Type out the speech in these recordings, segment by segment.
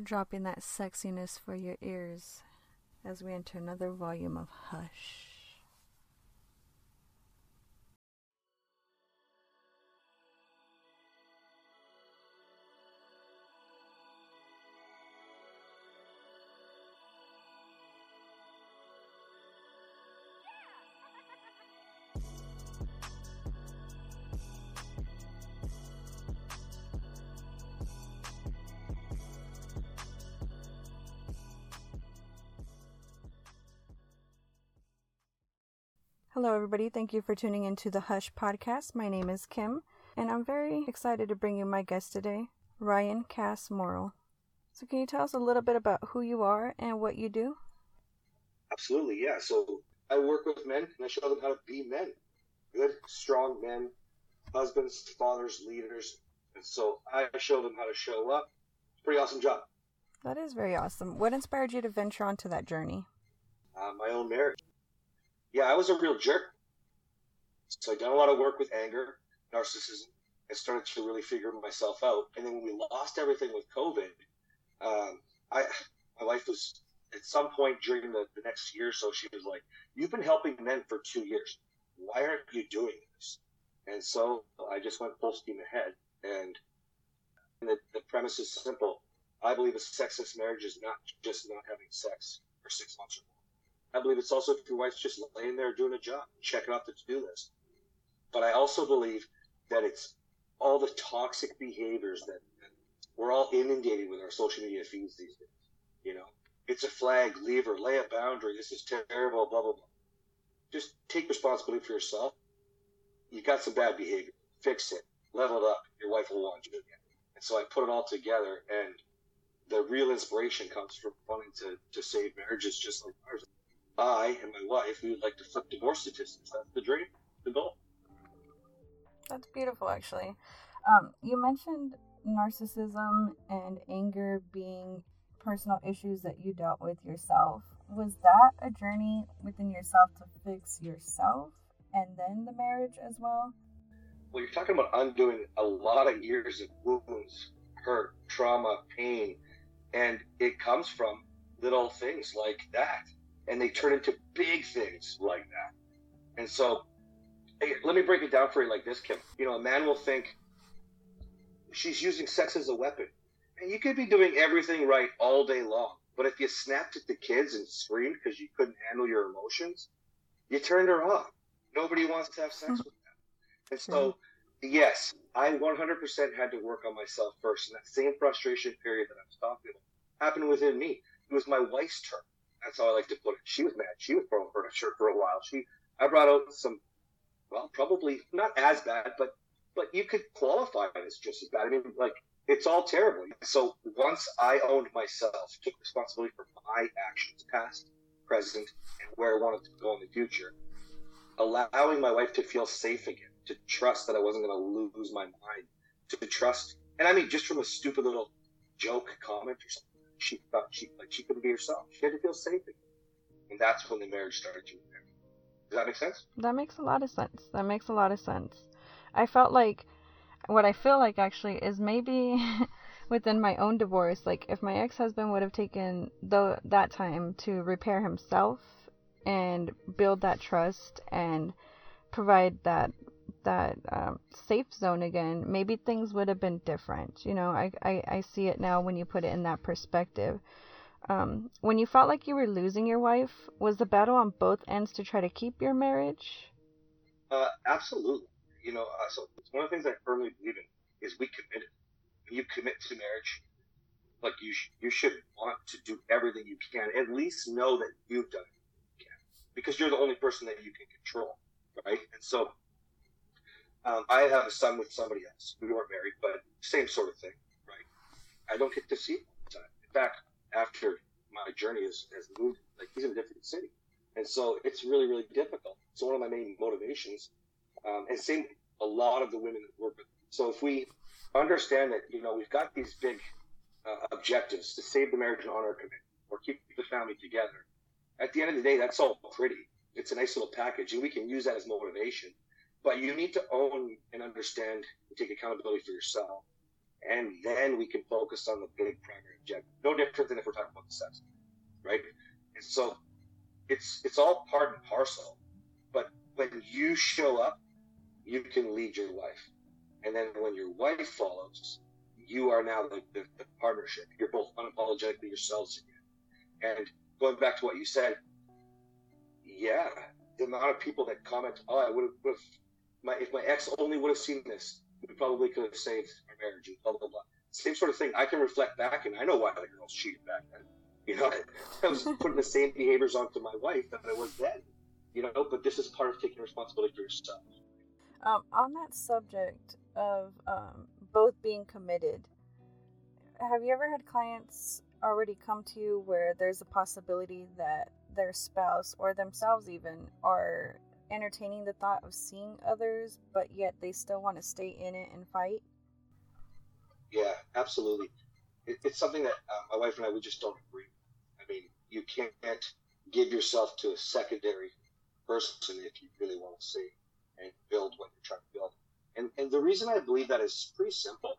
Dropping that sexiness for your ears as we enter another volume of Hush. Hello, everybody. Thank you for tuning into the Hush podcast. My name is Kim, and I'm very excited to bring you my guest today, Ryan Cass Morrow. So, can you tell us a little bit about who you are and what you do? Absolutely, yeah. So, I work with men and I show them how to be men good, strong men, husbands, fathers, leaders. And so, I show them how to show up. Pretty awesome job. That is very awesome. What inspired you to venture onto that journey? Uh, my own marriage yeah, I was a real jerk. So I done a lot of work with anger, narcissism. I started to really figure myself out. And then when we lost everything with COVID, um, I my wife was at some point during the, the next year or so, she was like, You've been helping men for two years. Why aren't you doing this? And so I just went full steam ahead. And the, the premise is simple. I believe a sexless marriage is not just not having sex for six months. I believe it's also if your wife's just laying there doing a job, checking off the to-do list. But I also believe that it's all the toxic behaviors that, we're all inundated with our social media feeds these days. You know, it's a flag, leave lay a boundary. This is terrible, blah, blah, blah. Just take responsibility for yourself. You got some bad behavior. Fix it. Level it up. Your wife will want you again. And so I put it all together and the real inspiration comes from wanting to, to save marriages just like ours. I and my wife, we would like to flip divorce statistics. That's the dream, the goal. That's beautiful, actually. Um, you mentioned narcissism and anger being personal issues that you dealt with yourself. Was that a journey within yourself to fix yourself and then the marriage as well? Well, you're talking about undoing a lot of years of wounds, hurt, trauma, pain, and it comes from little things like that and they turn into big things like that. And so, hey, let me break it down for you like this, Kim. You know, a man will think she's using sex as a weapon. And you could be doing everything right all day long. But if you snapped at the kids and screamed because you couldn't handle your emotions, you turned her off. Nobody wants to have sex with them. And so, hmm. yes, I 100% had to work on myself first. And that same frustration period that I was talking about happened within me. It was my wife's turn. That's how I like to put it. She was mad. She was throwing furniture for a while. She, I brought out some, well, probably not as bad, but but you could qualify it as just as bad. I mean, like it's all terrible. So once I owned myself, took responsibility for my actions, past, present, and where I wanted to go in the future, allowing my wife to feel safe again, to trust that I wasn't going to lose my mind, to trust, and I mean, just from a stupid little joke comment or something she thought she like she couldn't be herself. She had to feel safe again. And that's when the marriage started to repair. Does that make sense? That makes a lot of sense. That makes a lot of sense. I felt like what I feel like actually is maybe within my own divorce, like if my ex-husband would have taken the that time to repair himself and build that trust and provide that that um, safe zone again, maybe things would have been different. You know, I, I, I see it now when you put it in that perspective. Um, when you felt like you were losing your wife, was the battle on both ends to try to keep your marriage? Uh, absolutely. You know, uh, so it's one of the things I firmly believe in is we committed. When you commit to marriage, like you, sh- you should want to do everything you can. At least know that you've done it, because you're the only person that you can control, right? And so, um, I have a son with somebody else. We weren't married, but same sort of thing, right? I don't get to see him all the time. In fact, after my journey has, has moved, like he's in a different city. And so it's really, really difficult. So one of my main motivations, um, and same a lot of the women that work with. So if we understand that, you know, we've got these big uh, objectives to save the marriage and honor commitment or keep the family together. At the end of the day, that's all pretty. It's a nice little package, and we can use that as motivation. But you need to own and understand and take accountability for yourself and then we can focus on the big primary objective. No different than if we're talking about the sex, right? And so it's it's all part and parcel. But when you show up, you can lead your wife, and then when your wife follows, you are now the, the, the partnership. You're both unapologetically yourselves again. And going back to what you said, yeah, the amount of people that comment, "Oh, I would have, my if my ex only would have seen this, we probably could have saved our marriage and blah blah blah. Same sort of thing. I can reflect back and I know why the girls cheated back then. You know, I was putting the same behaviors onto my wife that I was then. You know, but this is part of taking responsibility for yourself. Um, on that subject of um, both being committed, have you ever had clients already come to you where there's a possibility that their spouse or themselves even are entertaining the thought of seeing others, but yet they still want to stay in it and fight? Yeah, absolutely. It, it's something that uh, my wife and I we just don't agree. I mean, you can't give yourself to a secondary person if you really want to see and build what you're trying to build. And and the reason I believe that is pretty simple.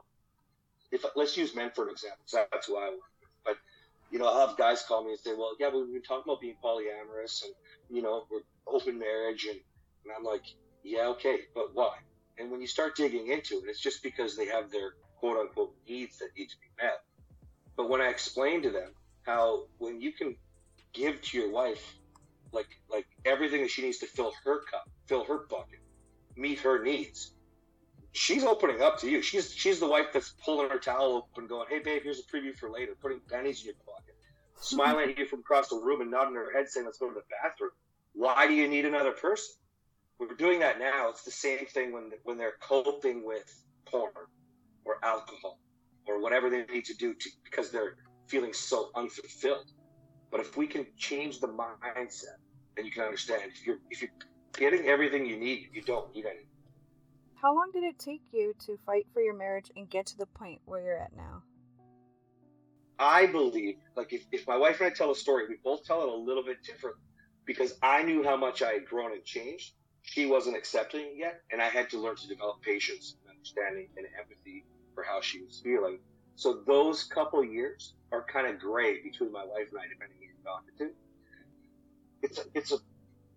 If let's use men for an example, that's who I work with. But you know, I'll have guys call me and say, "Well, yeah, we've been talking about being polyamorous, and you know, we're open marriage," and, and I'm like, "Yeah, okay, but why?" And when you start digging into it, it's just because they have their quote unquote needs that need to be met. But when I explain to them how when you can give to your wife like like everything that she needs to fill her cup, fill her bucket, meet her needs, she's opening up to you. She's she's the wife that's pulling her towel open, going, "Hey babe, here's a preview for later," putting pennies in your pocket, smiling at you from across the room and nodding her head, saying, "Let's go to the bathroom." Why do you need another person? We're doing that now. It's the same thing when when they're coping with porn or alcohol or whatever they need to do to, because they're feeling so unfulfilled. But if we can change the mindset, then you can understand if you're if you're getting everything you need, you don't need anything. How long did it take you to fight for your marriage and get to the point where you're at now? I believe, like, if, if my wife and I tell a story, we both tell it a little bit different because I knew how much I had grown and changed. She wasn't accepting it yet, and I had to learn to develop patience and understanding and empathy for how she was feeling. So those couple years are kind of gray between my wife and I, depending on who you're to. It's a, it's a,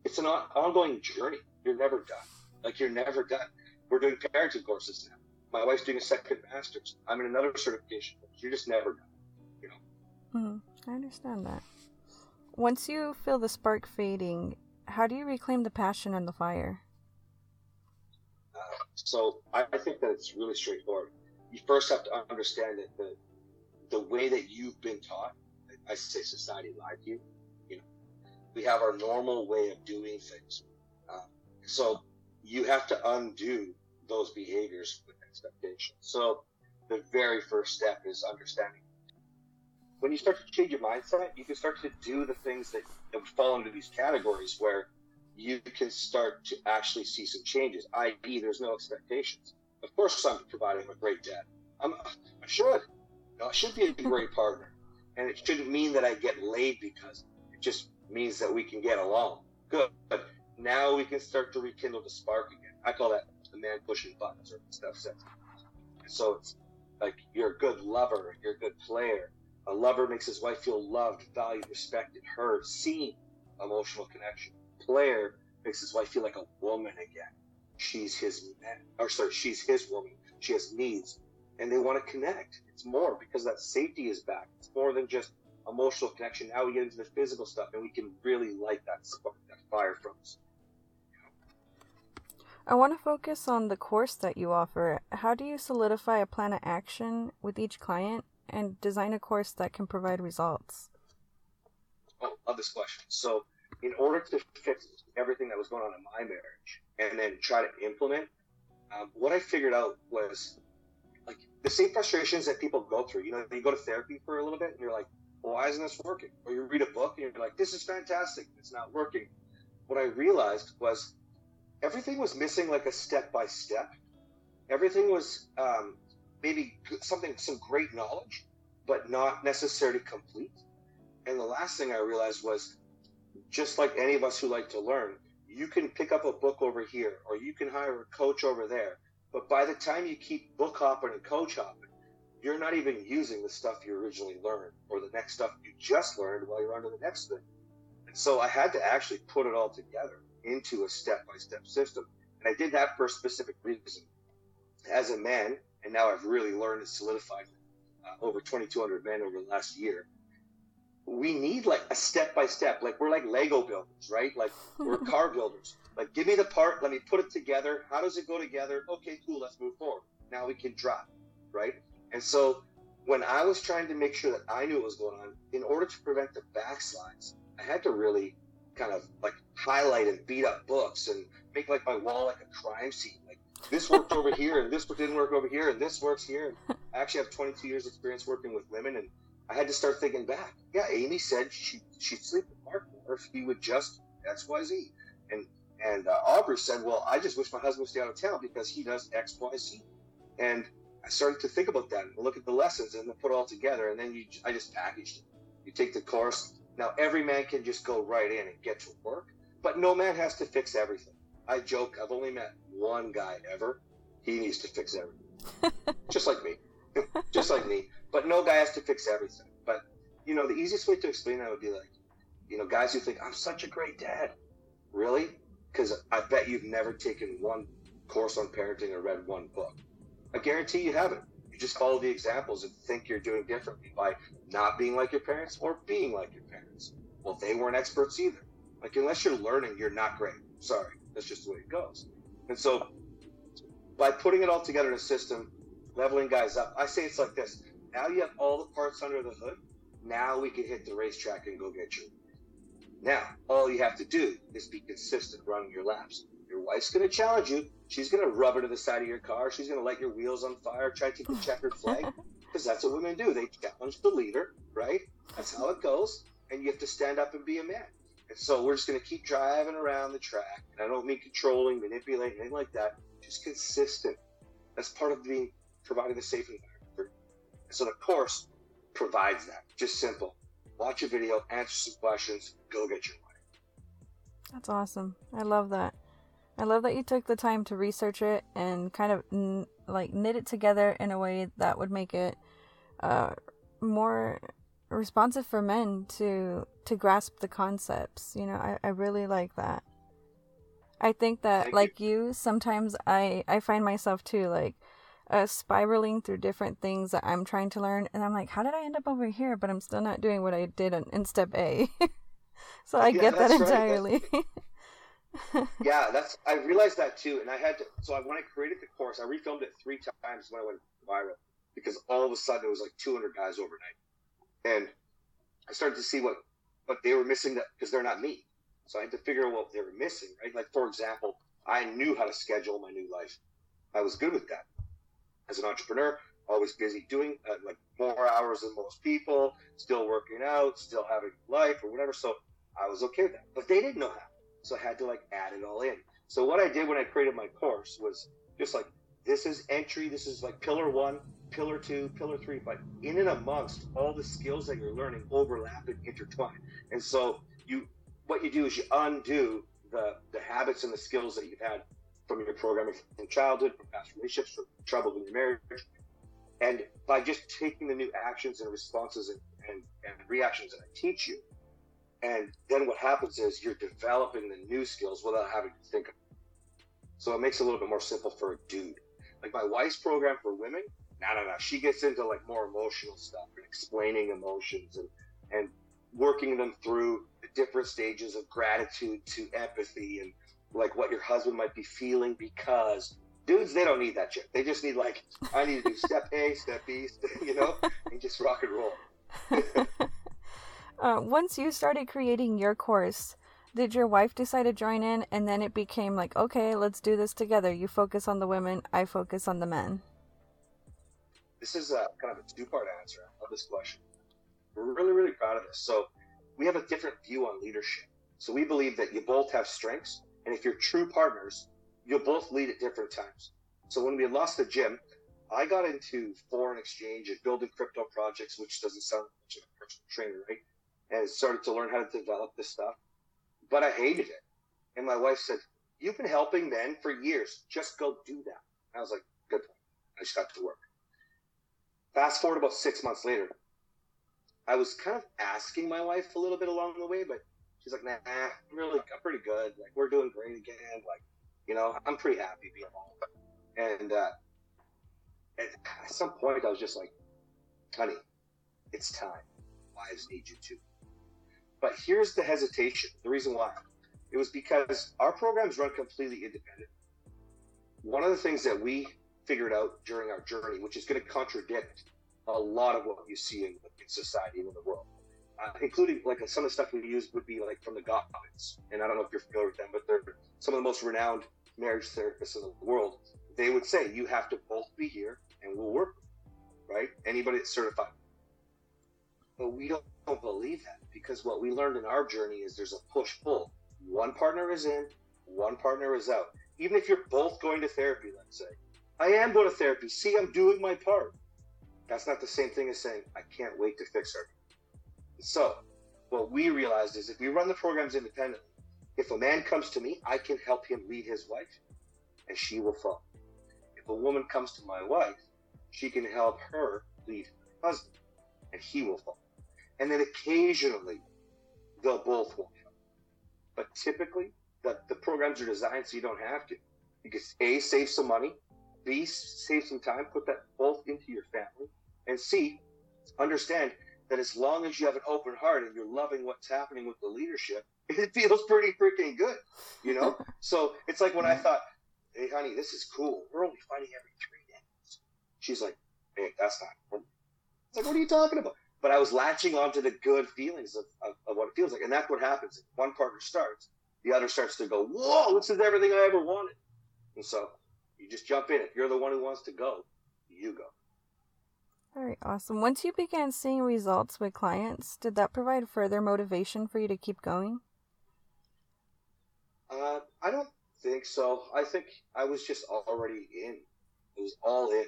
it's an ongoing journey. You're never done. Like you're never done. We're doing parenting courses now. My wife's doing a second master's. I'm in another certification. You're just never done. You know. Hmm. I understand that. Once you feel the spark fading, how do you reclaim the passion and the fire? Uh, so I, I think that it's really straightforward you first have to understand that the the way that you've been taught, I say society lied to you. You know, we have our normal way of doing things. Uh, so you have to undo those behaviors with expectations. So the very first step is understanding. When you start to change your mindset, you can start to do the things that, that fall into these categories where you can start to actually see some changes, i.e., there's no expectations. Of course, I'm providing a great dad. I'm, I should. Know, I should be a mm-hmm. great partner. And it shouldn't mean that I get laid because it just means that we can get along. Good. But now we can start to rekindle the spark again. I call that the man pushing buttons or stuff. So it's like you're a good lover, you're a good player. A lover makes his wife feel loved, valued, respected, heard, seen, emotional connection. Player makes his wife feel like a woman again she's his man, or sorry, she's his woman. She has needs, and they want to connect. It's more because that safety is back. It's more than just emotional connection. Now we get into the physical stuff, and we can really light that spark, that fire from us. I want to focus on the course that you offer. How do you solidify a plan of action with each client and design a course that can provide results? Love this question. So, in order to fix everything that was going on in my marriage and then try to implement, um, what I figured out was like the same frustrations that people go through. You know, you go to therapy for a little bit and you're like, well, why isn't this working? Or you read a book and you're like, this is fantastic. It's not working. What I realized was everything was missing like a step by step. Everything was um, maybe something, some great knowledge, but not necessarily complete. And the last thing I realized was just like any of us who like to learn, you can pick up a book over here or you can hire a coach over there. But by the time you keep book hopping and coach hopping, you're not even using the stuff you originally learned or the next stuff you just learned while you're to the next thing. And so I had to actually put it all together into a step by step system. And I did that for a specific reason. As a man, and now I've really learned and solidified uh, over 2,200 men over the last year. We need like a step by step, like we're like Lego builders, right? Like we're car builders. Like, give me the part, let me put it together. How does it go together? Okay, cool, let's move forward. Now we can drop, right? And so when I was trying to make sure that I knew what was going on, in order to prevent the backslides, I had to really kind of like highlight and beat up books and make like my wall like a crime scene. This worked over here and this didn't work over here and this works here. And I actually have 22 years experience working with women and I had to start thinking back. Yeah, Amy said she she'd sleep with Mark more if he would just X Y Z. And and uh, Aubrey said, well, I just wish my husband would stay out of town because he does X Y Z. And I started to think about that and look at the lessons and put it all together. And then you, I just packaged it. You take the course. Now every man can just go right in and get to work, but no man has to fix everything. I joke. I've only met one guy ever. He needs to fix everything, just like me, just like me. But no guy has to fix everything. But you know, the easiest way to explain that would be like, you know, guys who think I'm such a great dad. Really? Because I bet you've never taken one course on parenting or read one book. I guarantee you haven't. You just follow the examples and think you're doing differently by not being like your parents or being like your parents. Well, they weren't experts either. Like, unless you're learning, you're not great. Sorry. That's just the way it goes. And so, by putting it all together in a system, leveling guys up, I say it's like this. Now you have all the parts under the hood. Now we can hit the racetrack and go get you. Now, all you have to do is be consistent running your laps. Your wife's going to challenge you. She's going to rub it to the side of your car. She's going to light your wheels on fire, try to take the checkered flag, because that's what women do. They challenge the leader, right? That's how it goes. And you have to stand up and be a man. And so we're just going to keep driving around the track. And I don't mean controlling, manipulating, anything like that. Just consistent. That's part of being providing a safe environment. And so the course provides that. Just simple. Watch a video, answer some questions, go get your money. That's awesome. I love that. I love that you took the time to research it and kind of n- like knit it together in a way that would make it uh, more responsive for men to to grasp the concepts. You know, I, I really like that. I think that Thank like you. you, sometimes I I find myself too like uh, spiraling through different things that I'm trying to learn, and I'm like, how did I end up over here? But I'm still not doing what I did in, in step A. so I yeah, get that entirely. Right yeah, that's I realized that too, and I had to. So I, when I created the course, I refilmed it three times when I went viral because all of a sudden it was like 200 guys overnight, and I started to see what what they were missing that because they're not me. So I had to figure out what they were missing. Right, like for example, I knew how to schedule my new life. I was good with that as an entrepreneur. Always busy doing uh, like more hours than most people, still working out, still having life or whatever. So I was okay with that. But they didn't know how. So I had to like add it all in. So what I did when I created my course was just like this is entry, this is like pillar one, pillar two, pillar three, but in and amongst all the skills that you're learning overlap and intertwine. And so you what you do is you undo the the habits and the skills that you've had from your programming from childhood, from past relationships, from trouble in your marriage. And by just taking the new actions and responses and, and, and reactions that I teach you, and then what happens is you're developing the new skills without having to think them. So it makes it a little bit more simple for a dude. Like my wife's program for women, no, no, no. She gets into like more emotional stuff and explaining emotions and, and working them through the different stages of gratitude to empathy and like what your husband might be feeling because dudes they don't need that shit. They just need like I need to do step A, step B, you know, and just rock and roll. uh, once you started creating your course, did your wife decide to join in and then it became like okay let's do this together you focus on the women i focus on the men this is a kind of a two part answer of this question we're really really proud of this so we have a different view on leadership so we believe that you both have strengths and if you're true partners you'll both lead at different times so when we lost the gym i got into foreign exchange and building crypto projects which doesn't sound much of a personal trainer right and started to learn how to develop this stuff but I hated it. And my wife said, You've been helping men for years. Just go do that. I was like, Good point. I just got to work. Fast forward about six months later, I was kind of asking my wife a little bit along the way, but she's like, Nah, I'm really, I'm pretty good. Like, we're doing great again. Like, you know, I'm pretty happy being home. And uh, at some point, I was just like, Honey, it's time. Wives need you too. But here's the hesitation. The reason why it was because our programs run completely independent. One of the things that we figured out during our journey, which is going to contradict a lot of what you see in, in society and in the world, uh, including like some of the stuff we use would be like from the Gottmans. And I don't know if you're familiar with them, but they're some of the most renowned marriage therapists in the world. They would say you have to both be here and we'll work, right? Anybody that's certified. But we don't, don't believe that because what we learned in our journey is there's a push pull. One partner is in, one partner is out. Even if you're both going to therapy, let's say, I am going to therapy. See, I'm doing my part. That's not the same thing as saying, I can't wait to fix her. So, what we realized is if we run the programs independently, if a man comes to me, I can help him lead his wife, and she will follow. If a woman comes to my wife, she can help her lead her husband, and he will follow and then occasionally they'll both want help. But typically, the, the programs are designed so you don't have to. You can A, save some money, B, save some time, put that both into your family, and C, understand that as long as you have an open heart and you're loving what's happening with the leadership, it feels pretty freaking good, you know? so it's like when I mm-hmm. thought, hey, honey, this is cool. We're only fighting every three days. She's like, hey, that's not. It's like, what are you talking about? but I was latching onto the good feelings of, of, of, what it feels like. And that's what happens. One partner starts, the other starts to go, whoa, this is everything I ever wanted. And so just jump in. If you're the one who wants to go, you go. All right, awesome. Once you began seeing results with clients, did that provide further motivation for you to keep going? Uh, I don't think so. I think I was just already in. It was all in.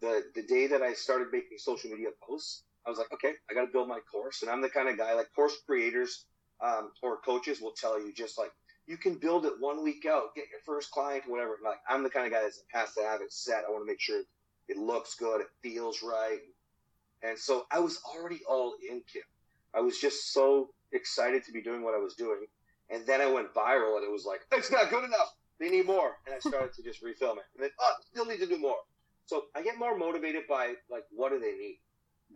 The the day that I started making social media posts, I was like, okay, I got to build my course. And I'm the kind of guy like course creators um, or coaches will tell you just like, you can build it one week out, get your first client, whatever. Like, I'm the kind of guy that has to have it set. I want to make sure it looks good, it feels right. And so I was already all in, Kim. I was just so excited to be doing what I was doing. And then I went viral and it was like, it's not good enough. They need more. And I started to just refilm it. And then, oh, still need to do more. So I get more motivated by like, what do they need?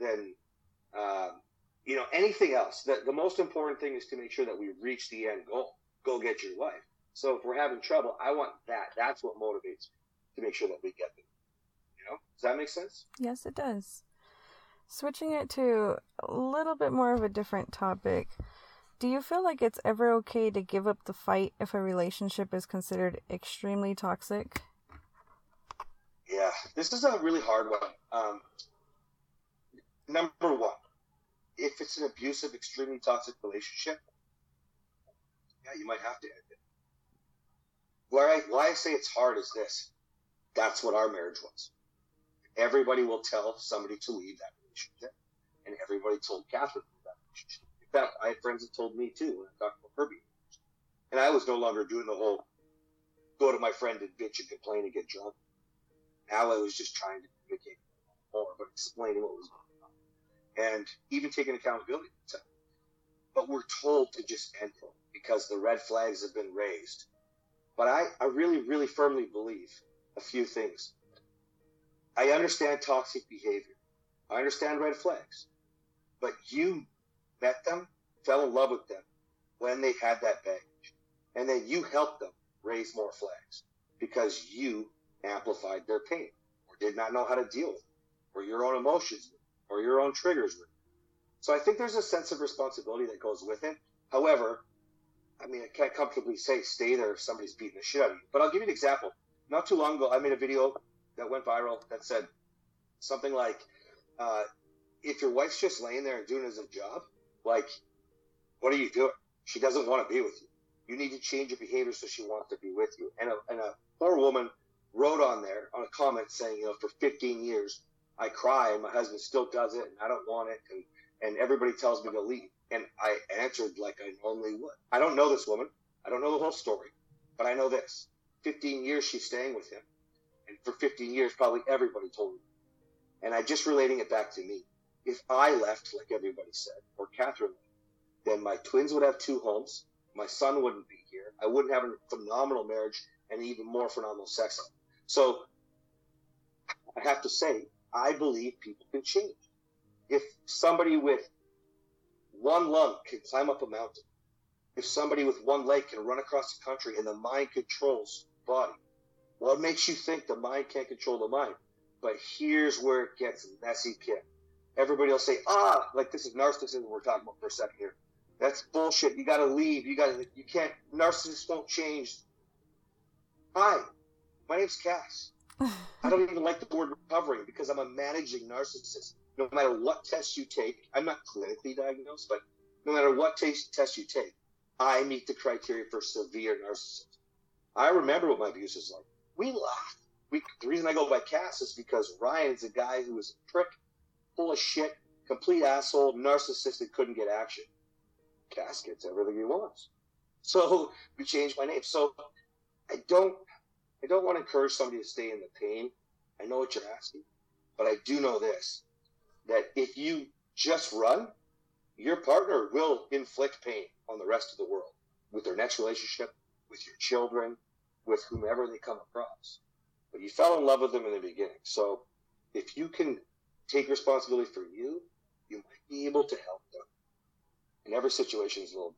than um, you know anything else. The, the most important thing is to make sure that we reach the end goal. Go get your wife. So if we're having trouble, I want that. That's what motivates me to make sure that we get them. You know, does that make sense? Yes, it does. Switching it to a little bit more of a different topic. Do you feel like it's ever okay to give up the fight if a relationship is considered extremely toxic? Yeah, this is a really hard one. Um, number one, if it's an abusive, extremely toxic relationship, yeah, you might have to end it. Why I, why I say it's hard is this. That's what our marriage was. Everybody will tell somebody to leave that relationship, and everybody told Kathryn to leave that relationship. In fact, I had friends that told me too when I talked about her being and I was no longer doing the whole go to my friend and bitch and complain and get drunk. Now I was just trying to communicate more, but explaining what was going on. and even taking accountability. But we're told to just end it because the red flags have been raised. But I, I really, really firmly believe a few things. I understand toxic behavior. I understand red flags. But you met them, fell in love with them when they had that baggage. And then you helped them raise more flags because you amplified their pain or did not know how to deal with it or your own emotions or your own triggers. So I think there's a sense of responsibility that goes with it. However, I mean, I can't comfortably say stay there if somebody's beating the shit out of you. But I'll give you an example. Not too long ago, I made a video that went viral that said something like, uh, if your wife's just laying there and doing a job, like, what are you doing? She doesn't want to be with you. You need to change your behavior so she wants to be with you. And a, and a poor woman wrote on there on a comment saying, you know, for 15 years, I cry and my husband still does it and I don't want it. And, and everybody tells me to leave. And I answered like I normally would. I don't know this woman. I don't know the whole story, but I know this. 15 years she's staying with him. And for 15 years, probably everybody told me. And I just relating it back to me. If I left, like everybody said, or Kathryn then my twins would have two homes. My son wouldn't be here. I wouldn't have a phenomenal marriage and even more phenomenal sex life. So I have to say, I believe people can change. If somebody with one lung can climb up a mountain, if somebody with one leg can run across the country and the mind controls the body, what makes you think the mind can't control the mind? But here's where it gets messy, kid. Everybody will say, ah, like this is narcissism we're talking about for a second here. That's bullshit. You gotta leave. You gotta, you can't, narcissists won't change. Hi, my name's Cass. I don't even like the word recovering because I'm a managing narcissist. No matter what test you take, I'm not clinically diagnosed, but no matter what test, test you take, I meet the criteria for severe narcissism. I remember what my abuse was like. We laughed. We, the reason I go by Cass is because Ryan's a guy who was a prick, full of shit, complete asshole, narcissistic, couldn't get action. Cass gets everything he wants. So we changed my name. So I don't I don't want to encourage somebody to stay in the pain. I know what you're asking, but I do know this that if you just run, your partner will inflict pain on the rest of the world with their next relationship, with your children, with whomever they come across. But you fell in love with them in the beginning. So if you can take responsibility for you, you might be able to help them. And every situation is a little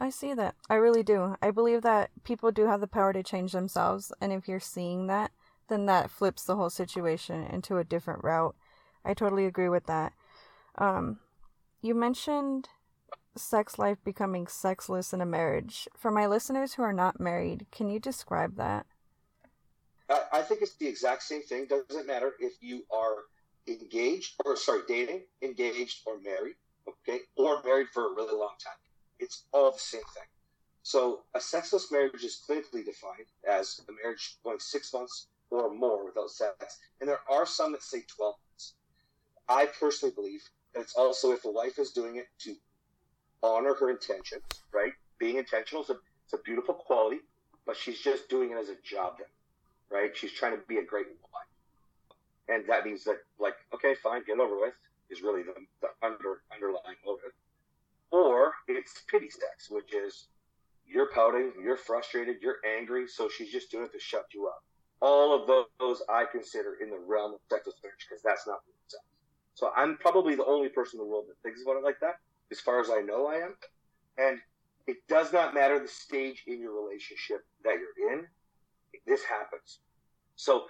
I see that. I really do. I believe that people do have the power to change themselves, and if you're seeing that, then that flips the whole situation into a different route. I totally agree with that. Um, you mentioned sex life becoming sexless in a marriage. For my listeners who are not married, can you describe that? I, think it's the exact same thing. Doesn't matter if you are engaged or sorry, dating, engaged, or married, okay, or married for a really long time. It's all the same thing. So a sexless marriage is clinically defined as a marriage going six months or more without sex. And there are some that say 12 months. I personally believe that it's also if the wife is doing it to honor her intentions, right? Being intentional is a, it's a beautiful quality, but she's just doing it as a job then, right? She's trying to be a great wife. And that means that, like, okay, fine, get over with, is really the, the under underlying motive or it's pity sex, which is you're pouting, you're frustrated, you're angry, so she's just doing it to shut you up. All of those I consider in the realm of sexless marriage because that's not sex. So I'm probably the only person in the world that thinks about it like that. As far as I know, I am. And it does not matter the stage in your relationship that you're in. This happens. So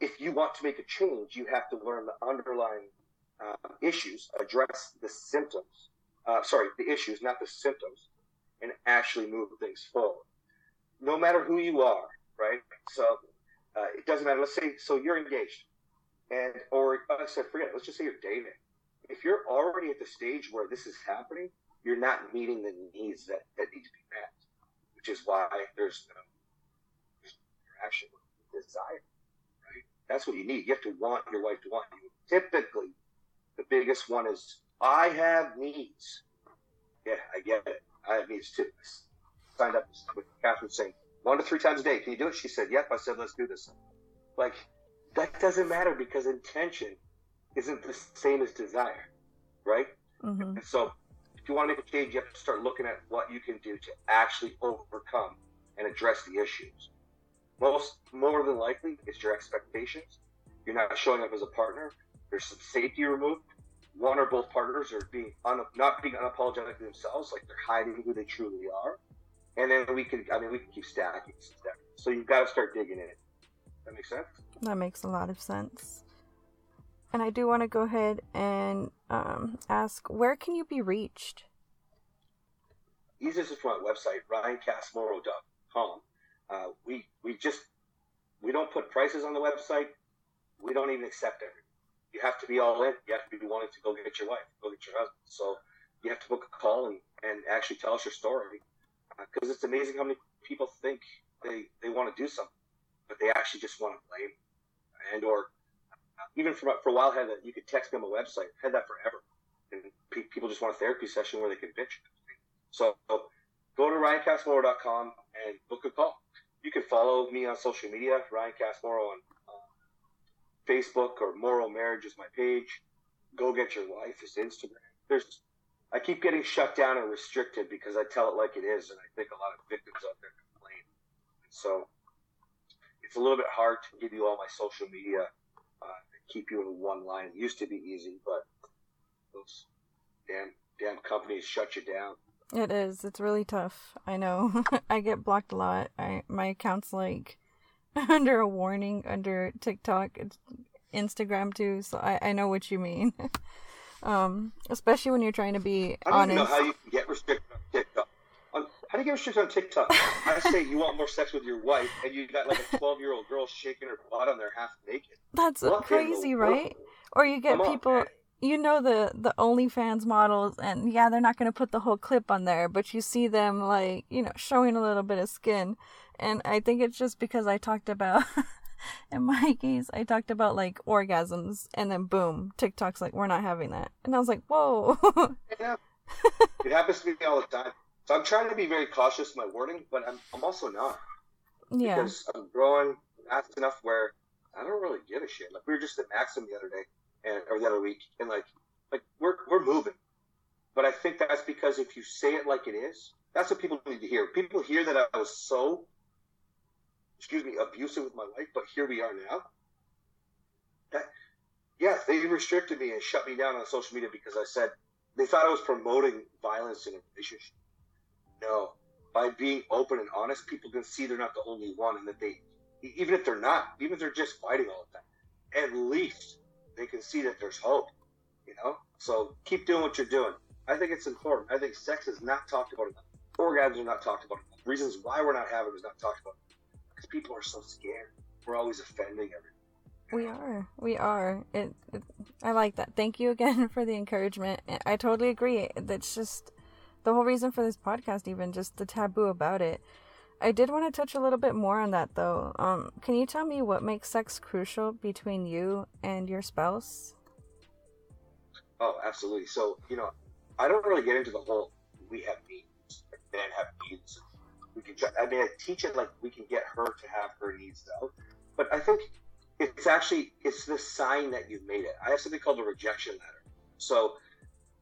if you want to make a change, you have to learn the underlying uh, issues, address the symptoms, uh, sorry, the issues, not the symptoms, and actually move things forward. No matter who you are, right? So uh, it doesn't matter. Let's say, so you're engaged, and or I said, forget. Let's just say you're dating. If you're already at the stage where this is happening, you're not meeting the needs that, that need to be met, which is why there's no interaction with desire, right? That's what you need. You have to want your wife to want you. Typically, the biggest one is I have needs. Yeah, I get it. I have needs too. I signed up with Kathryn saying one to three times a day. Can you do it? She said, Yep. I said, Let's do this. Like that doesn't matter because intention isn't the same as desire, right? Mm-hmm. And so, if you want to make a change, you have to start looking at what you can do to actually overcome and address the issues. Most, more than likely, it's your expectations. You're not showing up as a partner. There's some safety removed one or both partners are being un, not being unapologetic themselves, like they're hiding who they truly are, and then we can, I mean, we can keep stacking, stacking. So you've got to start digging in. That makes sense. That makes a lot of sense. And I do want to go ahead and um, ask, where can you be reached? Easiest is from my website, ryancassmorrow.com. Uh, we we just we don't put prices on the website. We don't even accept everything. You have to be all in. You have to be wanting to go get your wife, go get your husband. So you have to book a call and, and actually tell us your story because uh, it's amazing how many people think they, they want to do something, but they actually just want to blame and or even for, for a while had that you could text them a website had that forever. And pe- people just want a therapy session where they can bitch. So go to ryancassmorrow.com and book a call. You can follow me on social media ryan cassmorrow on uh, facebook or moral marriage is my page. Go get your wife is instagram. There's i keep getting shut down and restricted because i tell it like it is and i think a lot of victims out there complain. So it's a little bit hard to give you all my social media uh, keep you in one line. It used to be easy, but those damn damn companies shut you down. It is. It's really tough. I know. I get blocked a lot. I my account's like under a warning under TikTok, it's Instagram too. So I I know what you mean. um, especially when you're trying to be I don't honest. know how you can get restricted on TikTok. On, do you get restricted on TikTok? I say you want more sex with your wife, and you got like a 12 year old girl shaking her butt on there half naked. That's What crazy, right? Or you get Come people, man. you know, the the OnlyFans models, and yeah, they're not gonna put the whole clip on there, but you see them like, you know, showing a little bit of skin, and I think it's just because I talked about. In my case, I talked about like orgasms, and then boom, TikTok's like, we're not having that. And I was like, whoa. Yeah. it happens to me all the time. So I'm trying to be very cautious in my wording, but I'm, I'm also not. yeah. because I'm growing fast enough where I don't really give a shit. Like we were just at Maxim the other day, and or the other week, and like like we're we're moving. But I think that's because if you say it like it is, that's what people need to hear. People hear that I was so, excuse me, abusive with my wife, but here we are now. That, yeah, they restricted me and shut me down on social media because I said they thought I was promoting violence in a relationship. No, by being open and honest, people can see they're not the only one, and that they, even if they're not, even if they're just fighting all the time, at least they can see that there's hope. You know, so keep doing what you're doing. I think it's important. I think sex is not talked about enough. Orgasms are not talked about enough. Reasons why we're not having is not talked about because people are so scared. We're always offending everyone. We are. We are. It, it. I like that. Thank you again for the encouragement. I totally agree. That's just the whole reason for this podcast. Even just the taboo about it. I did want to touch a little bit more on that though. Um, can you tell me what makes sex crucial between you and your spouse? Oh, absolutely. So, you know, I don't really get into the whole we have needs, men have needs. We can try, I mean, I teach it like we can get her to have her needs though. But I think it's actually, it's the sign that you've made it. I have something called a rejection letter. So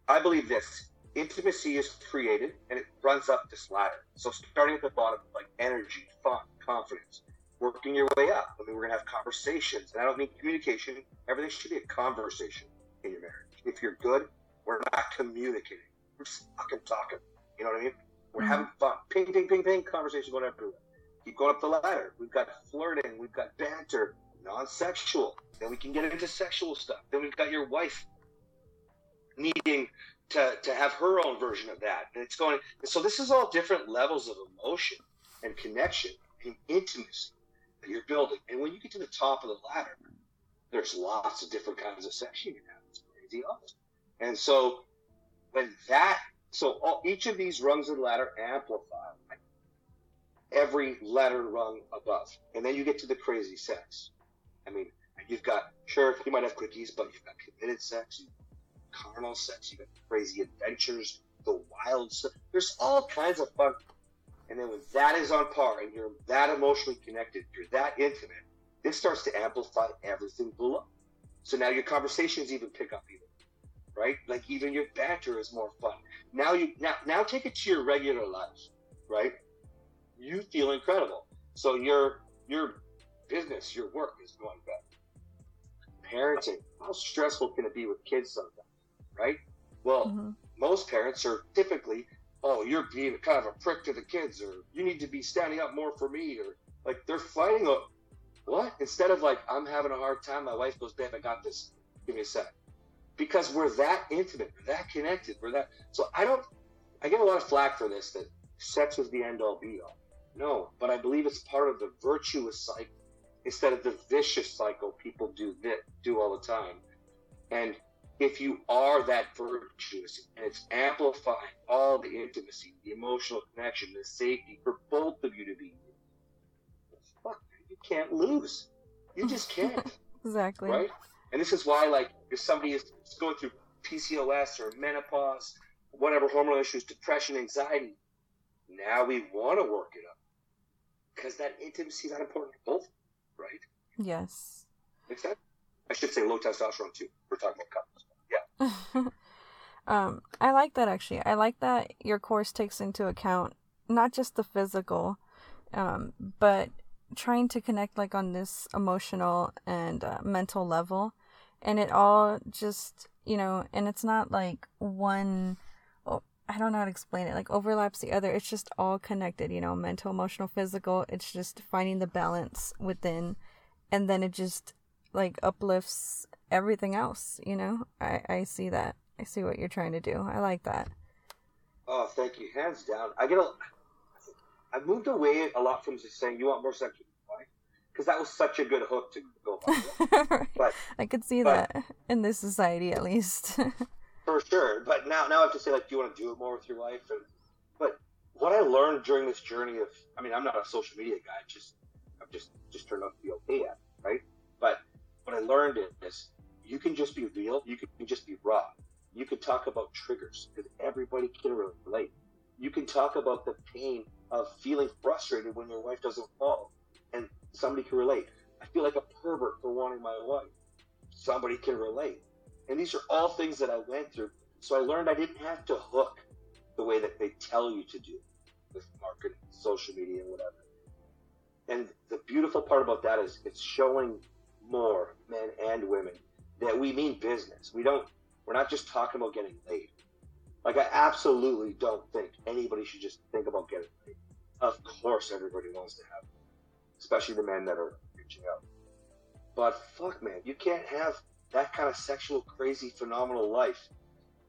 I believe this intimacy is created and it runs up this ladder. So starting at the bottom, like energy, fun, confidence, working your way up. I mean, we're going to have conversations. And I don't mean communication. Everything should be a conversation in your marriage. If you're good, we're not communicating. We're just fucking talking. You know what I mean? We're Mhm. having fun. Ping, ping, ping, ping. Conversation going everywhere. Keep going up the ladder. We've got flirting. We've got banter. Non-sexual. Then we can get into sexual stuff. Then we've got your wife needing to, to have her own version of that. And it's going. So this is all different levels of emotion and connection and intimacy that you're building. And when you get to the top of the ladder, there's lots of different kinds of sex you can have. It's crazy awesome. And so when that, so all, each of these rungs of the ladder amplify every ladder rung above. And then you get to the crazy sex. I mean, you've got, sure, you might have quickies, but you've got committed sex, carnal sex, you've got crazy adventures, the wild stuff. There's all kinds of fun. And then when that is on par and you're that emotionally connected, you're that intimate, it starts to amplify everything below. So now your conversations even pick up even, right? Like even your banter is more fun. Now you now now take it to your regular life, right? You feel incredible. So your your business, your work is going better. Parenting, how stressful can it be with kids sometimes? Right? Well, hmm most parents are typically, oh, you're being kind of a prick to the kids, or you need to be standing up more for me, or like they're fighting a what instead of like I'm having a hard time. My wife goes, babe, I got this. Give me a sec. Because we're that intimate, we're that connected, we're that. So I don't. I get a lot of flack for this that sex is the end all be all. No, but I believe it's part of the virtuous cycle instead of the vicious cycle people do that do all the time. And if you are that virtuous and it's amplifying all the intimacy, the emotional connection, the safety for both of you to be, fuck, you can't lose. You just can't, Exactly. right? And this is why, like, if somebody is going through PCOS or menopause, whatever hormonal issues, depression, anxiety, now we want to work it up because that intimacy is that important to both, right? Yes. Makes sense? I should say low testosterone too. We're talking about couples. Yeah. um, I like that actually. I like that your course takes into account not just the physical, um, but trying to connect like on this emotional and uh, mental level, and it all just you know, and it's not like one. oh, I don't know how to explain it. Like overlaps the other. It's just all connected. You know, mental, emotional, physical. It's just finding the balance within, and then it just like uplifts everything else you know i i see that i see what you're trying to do i like that Oh, thank you. Hands down. I get a. I moved away a lot from just saying you want more sex with your wife because that was such a good hook to go by. But i could see but- that in this society at least for sure. But now, now I have to say, like, do you want to do it more with your wife? And but what I learned during this journey of, I mean, I'm not a social media guy. Just I've just just turned out to be okay at, it, right? But what I learned is you can just be real. You can just be raw. You can talk about triggers because everybody can relate. You can talk about the pain of feeling frustrated when your wife doesn't fall, and somebody can relate. I feel like a pervert for wanting my wife. Somebody can relate. And these are all things that I went through. So I learned I didn't have to hook the way that they tell you to do with marketing, social media, and whatever. And the beautiful part about that is it's showing more men and women that we mean business. We don't, we're not just talking about getting laid. Like, I absolutely don't think anybody should just think about getting laid. Of course, everybody wants to have, especially the men that are reaching out. But fuck, man, you can't have that kind of sexual, crazy, phenomenal life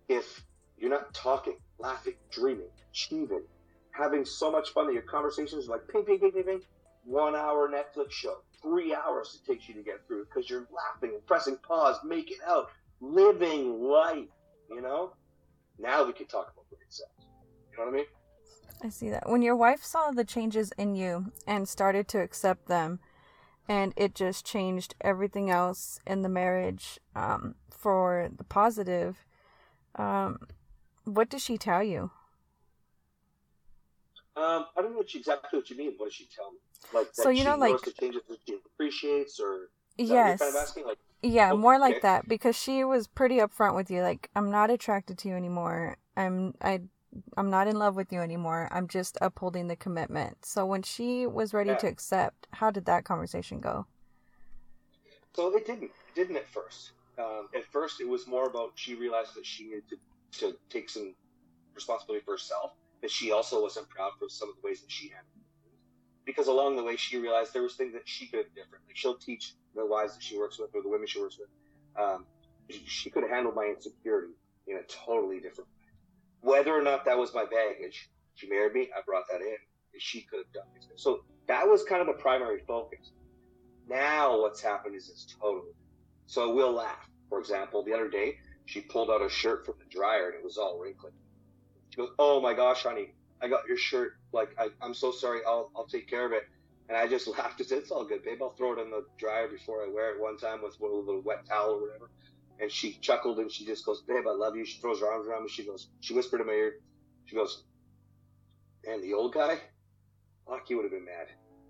if you're not talking, laughing, dreaming, achieving, having so much fun that your conversations are like ping, ping, ping, ping, ping. One hour Netflix show, three hours it takes you to get through because you're laughing and pressing pause, making out, living life, you know? Now we can talk about great sex. You know what I mean? i see that when your wife saw the changes in you and started to accept them and it just changed everything else in the marriage um, for the positive um, what does she tell you Um, I don't know what you, exactly what you mean. What does she tell me? Like, that So, you know, like- changes that she appreciates, or what yes kind of asking? Like, Yeah, Oh, more like that because she was pretty upfront with you like I'm not attracted to you anymore. I'm I I'm not in love with you anymore. I'm just upholding the commitment. So when she was ready Yeah. to accept, how did that conversation go? So it didn't. It didn't at first. Um, at first, it was more about she realized that she needed to, to take some responsibility for herself. That she also wasn't proud for some of the ways that she handled things. Because along the way, she realized there was things that she could have different. Like she'll teach the wives that she works with or the women she works with. Um, she, could have handled my insecurity in a totally different way. Whether or not that was my baggage, she married me. I brought that in. And she could have done things. So that was kind of the primary focus. Now what's happened is it's totally. So we'll laugh. For example, the other day she pulled out a shirt from the dryer and it was all wrinkly. She goes, "Oh my gosh, honey, I got your shirt. Like I, I'm so sorry. I'll I'll take care of it." And I just laughed and said, "It's all good, babe. I'll throw it in the dryer before I wear it one time with one little wet towel or whatever." And she chuckled and she just goes, "Babe, I love you." She throws her arms around me. She goes, she whispered in my ear. She goes, "And the old guy, fuck, he would have been mad."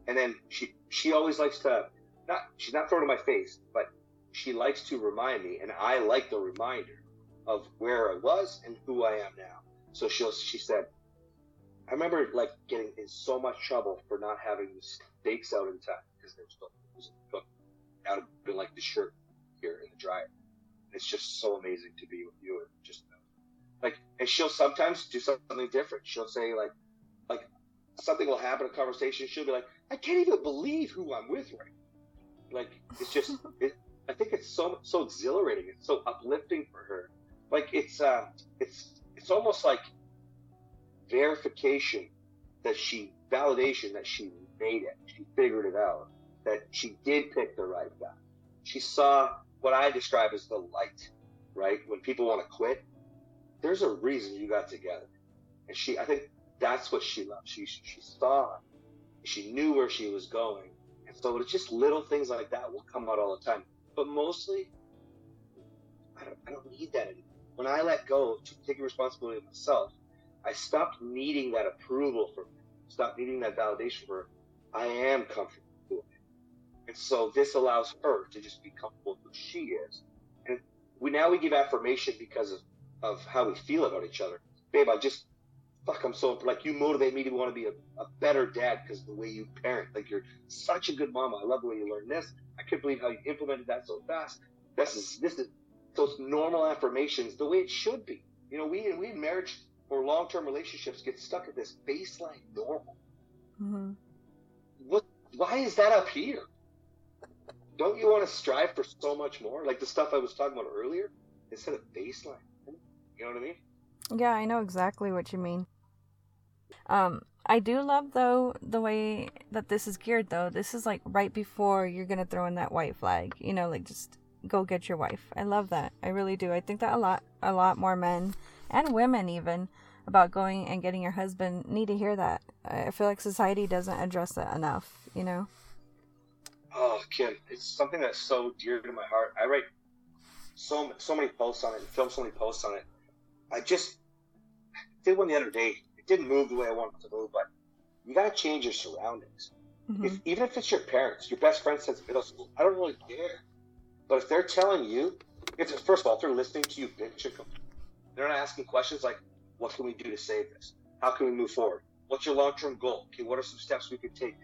And then she she always likes to not she's not throwing in my face, but she likes to remind me, and I like the reminder of where I was and who I am now. So she'll, she said, I remember like getting in so much trouble for not having the steaks out in time because there was no was cooked. That would have been like the shirt here in the dryer. it's just so amazing to be with you and just like and she'll sometimes do something different. She'll say like like something will happen in a conversation. She'll be like, I can't even believe who I'm with right. Now. Like it's just it, I think it's so so exhilarating. It's so uplifting for her. Like it's uh it's it's almost like verification that she validation that she made it. She figured it out. That she did pick the right guy. She saw what I describe as the light, right? When people want to quit, there's a reason you got together. And she, I think that's what she loved. She, she saw, she knew where she was going. And so it's just little things like that will come out all the time. But mostly, I don't, I don't need that anymore. When I let go to take responsibility of myself, I stopped needing that approval from her, stopped needing that validation for her. I am comfortable doing it. And so this allows her to just be comfortable who she is. And we now we give affirmation because of of how we feel about each other. Babe, I just fuck, I'm so like you motivate me to want to be a, a better dad because the way you parent, like you're such a good mama. I love the way you learn this. I can't believe how you implemented that so fast. This is this is those normal affirmations the way it should be. You know, we we in marriage or long term relationships get stuck at this baseline normal. Mm-hmm. What? Why is that up here? Don't you want to strive for so much more? Like the stuff I was talking about earlier, instead of baseline. You know what I mean? Yeah, I know exactly what you mean. Um, I do love though the way that this is geared though. This is like right before you're gonna throw in that white flag. You know, like just go get your wife. I love that. I really do. I think that a lot, a lot more men and women even about going and getting your husband need to hear that. I feel like society doesn't address that enough. You know. Oh, Kim, it's something that's so dear to my heart. I write so so many posts on it, and film so many posts on it I just did one the other day. It didn't move the way I wanted it to move, but you got to change your surroundings. Mm-hmm. If, even if it's your parents, your best friend since middle school, I don't really care. But if they're telling you, if first of all, if they're listening to you bitch and complain, they're not asking questions like, "What can we do to save this? How can we move forward? What's your long-term goal? Okay, what are some steps we could take?"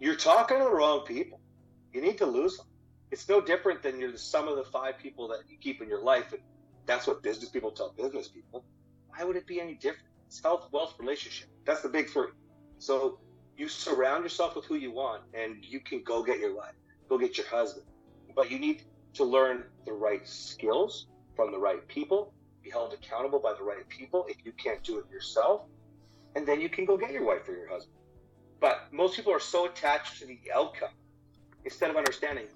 You're talking to the wrong people. You need to lose them. It's no different than you're the sum of the five people that you keep in your life, and that's what business people tell business people. Why would it be any different? It's health, wealth, relationship. That's the big three. So you surround yourself with who you want and you can go get your wife, go get your husband. But you need to learn the right skills from the right people, be held accountable by the right people if you can't do it yourself. And then you can go get your wife or your husband. But most people are so attached to the outcome instead of understanding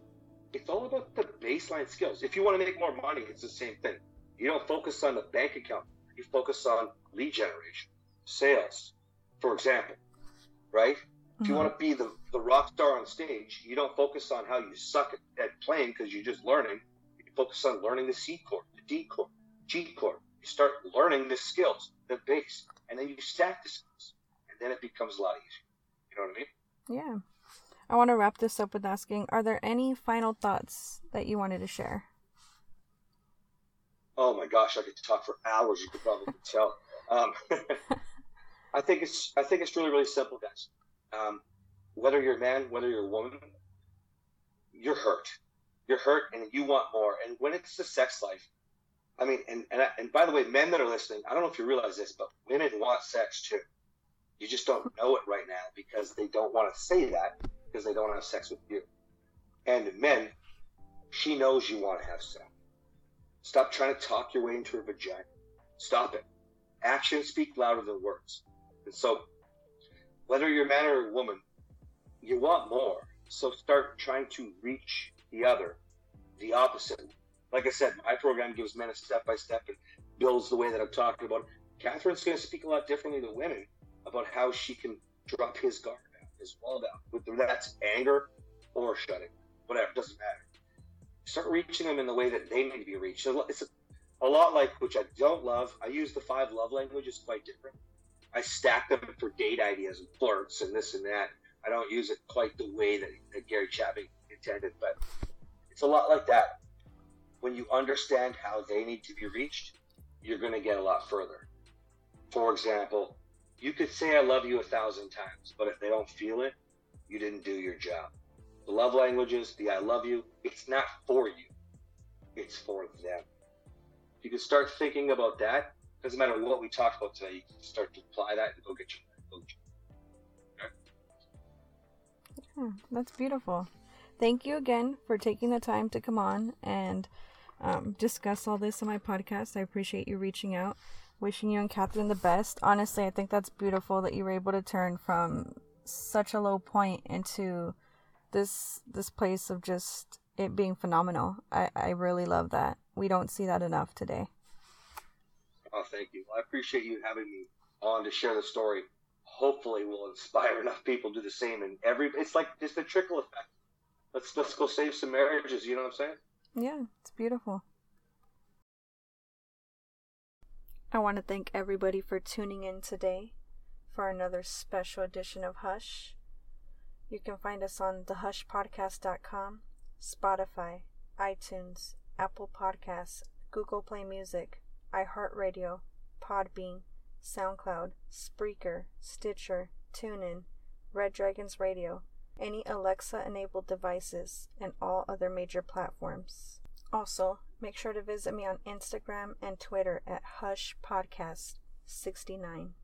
it's all about the baseline skills. If you want to make more money, it's the same thing. You don't focus on the bank account. You focus on lead generation, sales, for example, right? Mm-hmm. If you mm-hmm. want to be the, the rock star on stage, you don't focus on how you suck at, at playing because you're just learning. You focus on learning the C chord, the D chord, G chord. You start learning the skills, the base, and then you stack the skills, and then it becomes a lot easier. You know what I mean? Yeah. I want to wrap this up with asking Are there any final thoughts that you wanted to share? oh my gosh, I could talk for hours. You could probably tell. Um, I think it's I think it's really really simple, guys. Um, whether you're a man, whether you're a woman, you're hurt. You're hurt, and you want more. And when it's the sex life, I mean, and and, and by the way, men that are listening, I don't know if you realize this, but women want sex too. You just don't know it right now because they don't want to say that because they don't have sex with you. And men, she knows you want to have sex. Stop trying to talk your way into her vagina. Stop it. Actions speak louder than words. And so, whether you're a man or a woman, you want more. So start trying to reach the other, the opposite. Like I said, my program gives men a step by step and builds the way that I'm talking about. Kathryn's going to speak a lot differently to women about how she can drop his guard down, his wall down, whether that's anger or shutting, whatever, doesn't matter start reaching them in the way that they need to be reached. It's a, a lot like, which I don't love. I use the five love languages quite different. I stack them for date ideas and flirts and this and that. I don't use it quite the way that, that Gary Chapman intended, but it's a lot like that. When you understand how they need to be reached, you're going to get a lot further. For example, you could say I love you a thousand times, but if they don't feel it, you didn't do your job the love languages, the I love you, it's not for you. it's for them. You can start thinking about that, doesn't matter what we talked about today, you can start to apply that and go get your, get your yeah, that's beautiful. Thank you again for taking the time to come on and um, discuss all this on my podcast. I appreciate you reaching out. Wishing you and Kathryn the best. Honestly, I think that's beautiful that you were able to turn from such a low point into this this place of just it being phenomenal. I, I really love that. We don't see that enough today. Oh, thank you. I appreciate you having me on to share the story. Hopefully, we'll inspire enough people to do the same. And every it's like just a trickle effect. Let's let's go save some marriages. You know what I'm saying? Yeah, it's beautiful. I want to thank everybody for tuning in today for another special edition of Hush. You can find us on thehushpodcast.com, Spotify, iTunes, Apple Podcasts, Google Play Music, iHeartRadio, Podbean, SoundCloud, Spreaker, Stitcher, TuneIn, Red Dragons Radio, any Alexa enabled devices, and all other major platforms. Also, make sure to visit me on Instagram and Twitter at Hush Podcast 69.